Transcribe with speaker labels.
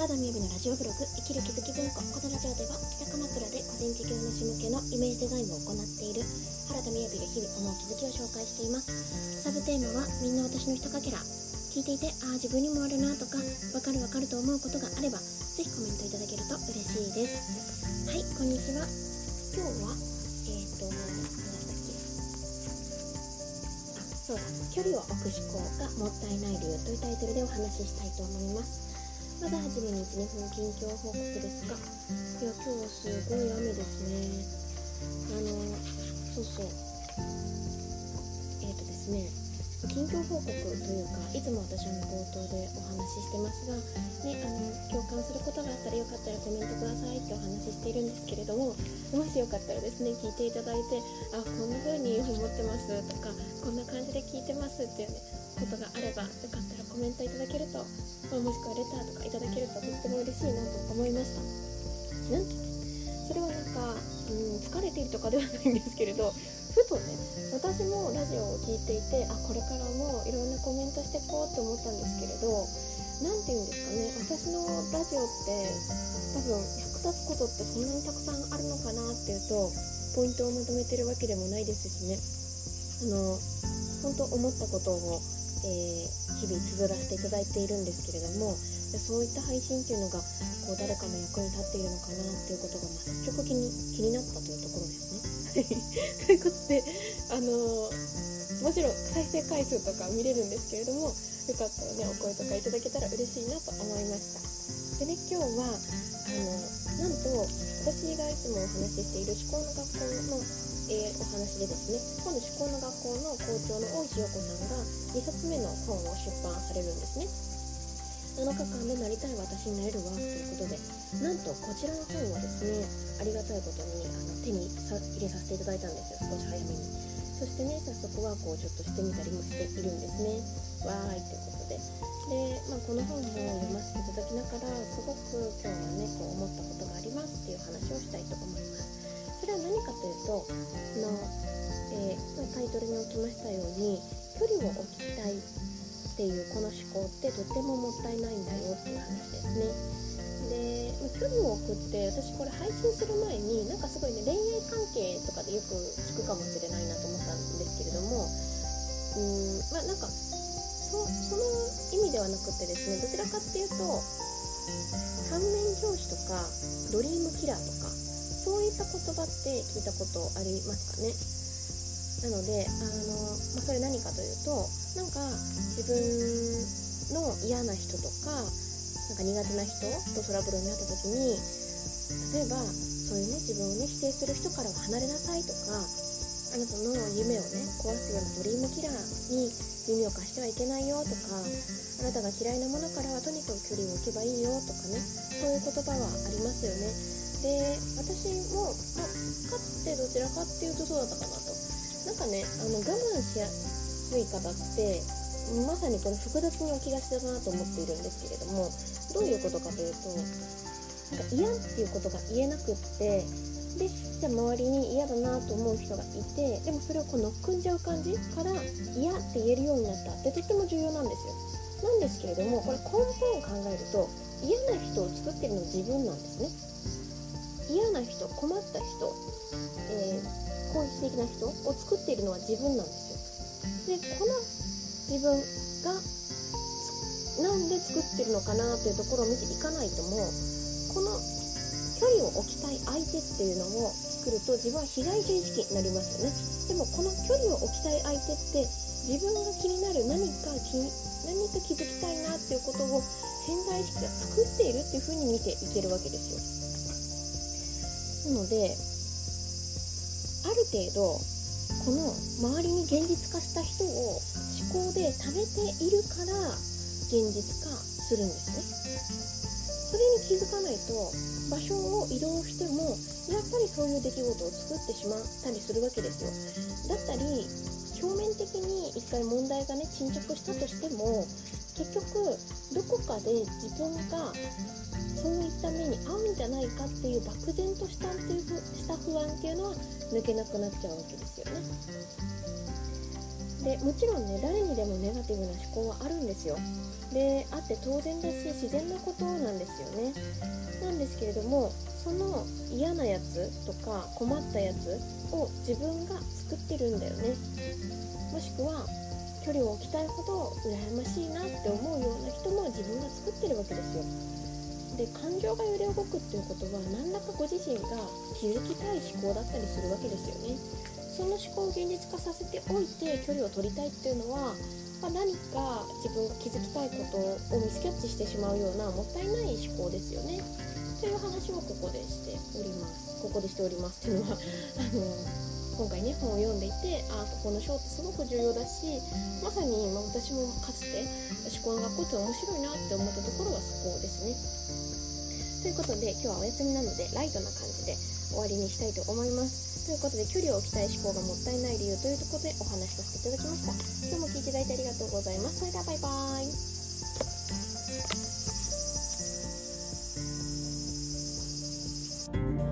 Speaker 1: 原田美由のラジオブログ「生きる気づき文庫」このラジオでは北鎌倉で個人事業主向けのイメージデザインを行っている原田美由が日々思う気づきを紹介しています。サブテーマは「みんな私のひとかけら」聞いていてああ自分にもあるなとかわかるわかると思うことがあればぜひコメントいただけると嬉しいです。はいこんにちは。今日はえっ、ー、と何だったっけ。あそうだ。距離を置く思考がもったいない理由というタイトルでお話ししたいと思います。まずはじめに1、2分近況報告ですが、いや、今日すごい雨ですね。あの、そうそう。えっ、ー、とですね、近況報告というか、いつも私は冒頭でお話ししてますが、ね、あの、共感することがあったらよかったらコメントくださいってお話ししているんですけれども、もしよかったらですね、聞いていただいて、あ、こんな風に思ってますとか、こんな感じで聞いてますっていうね、ことがあればよかったらコメントいただけると、あ、もしくはレターとかいただけるととっても嬉しいなと思いました。なんて？それはなんか、うん、疲れているとかではないんですけれど私もラジオを聴いていてあこれからもいろんなコメントしていこうと思ったんですけれど何て言うんですかね私のラジオって多分役立つことってそんなにたくさんあるのかなっていうとポイントをまとめてるわけでもないですしね。あの本当思ったことをえー、日々綴らせていただいているんですけれどもそういった配信っていうのがこう誰かの役に立っているのかなっていうことが、まあ、率直に気になったというところですね。ということで、あのー、もちろん再生回数とか見れるんですけれどもよかったらねお声とかいただけたら嬉しいなと思いました。でね今日はあのなんと私がいつもお話ししている思考の学校の、話でですね今度思考の学校の校長の大石陽子さんが2冊目の本を出版されるんですね。7日間でなりたい私になれるわということでなんとこちらの本をですねありがたいことにあの手に入れさせていただいたんですよ。少し早めに。そしてね早速ワークをちょっとしてみたりもしているんですね。わーいということで。で、まあ、この本も読ませていただきながらすごく今日はねこう思ったことがありますっていう話をしたいと思います。れは何かというとの、えー、タイトルに置きましたように距離を置きたいっていうこの思考ってとってももったいないんだよっていう話ですね。で、距離を置くって私これ配信する前になんかすごいね恋愛関係とかでよく聞くかもしれないなと思ったんですけれどもうーんまあなんかそその意味ではなくてですねどちらかっていうと反面教師とかドリームキラーとかそういった言葉って聞いたことありますかね？なのであの、まあ、それ何かというとなんか自分の嫌な人とかなんか苦手な人とトラブルになった時に例えばそういうね自分をね否定する人からは離れなさいとかあなたの夢をね壊すようなドリームキラーに耳を貸してはいけないよとかあなたが嫌いなものからはとにかく距離を置けばいいよとかねそういう言葉はありますよね。で私も、あ、かつてどちらかっていうとそうだったかなと。なんかねあの我慢しやすい方ってまさにこれ複雑に起きがちだなと思っているんですけれどもどういうことかというとなんか嫌っていうことが言えなくってでじゃ周りに嫌だなと思う人がいてでもそれをこう乗っ組んじゃう感じから嫌って言えるようになった。ってとっても重要なんですよ。なんですけれどもこれ根本を考えると嫌な人を作ってるの自分なんですね。な人困った人、えー、攻撃的な人を作っているのは自分なんですよ。でこの自分がなんで作ってるのかなというところを見ていかないともこの距離を置きたい相手っていうのを作ると自分は被害者意識になりますよね。でもこの距離を置きたい相手って自分が気になる何か気何か気づきたいなっていうことを潜在意識が作っているっていう風に見ていけるわけですよ。なのである程度この周りに現実化した人を思考で貯めているから現実化するんですね。それに気づかないと場所を移動してもやっぱりそういう出来事を作ってしまったりするわけですよ。だったり表面的に一回問題がね沈着したとしても結局どこかで自分がそういった目に合うじゃないかっていう漠然としたっていうした不安っていうのは抜けなくなっちゃうわけですよね。でもちろんね誰にでもネガティブな思考はあるんですよ。であって当然だし自然なことなんですよね。なんですけれどもその嫌なやつとか困ったやつを自分が作ってるんだよね。もしくは距離を置きたいほど羨ましいなって思うような人も自分が作ってるわけですよ。で感情が揺れ動くっていうことは何らかご自身が気づきたい思考だったりするわけですよね。その思考を現実化させておいて距離を取りたいっていうのは、まあ、何か自分が気づきたいことをミスキャッチしてしまうようなもったいない思考ですよね。という話をここでしております。ここでしておりますっていうのはあの今回ね本を読んでいてあここの章ってすごく重要だしまさに、ま、私もかつて思考の学校って面白いなって思ったところはそこですね。ということで今日はお休みなのでライトな感じで終わりにしたいと思います。ということで距離を置きたい思考がもったいない理由というところでお話しさせていただきました。今日も聞いていただいてありがとうございます。それではバイバーイ。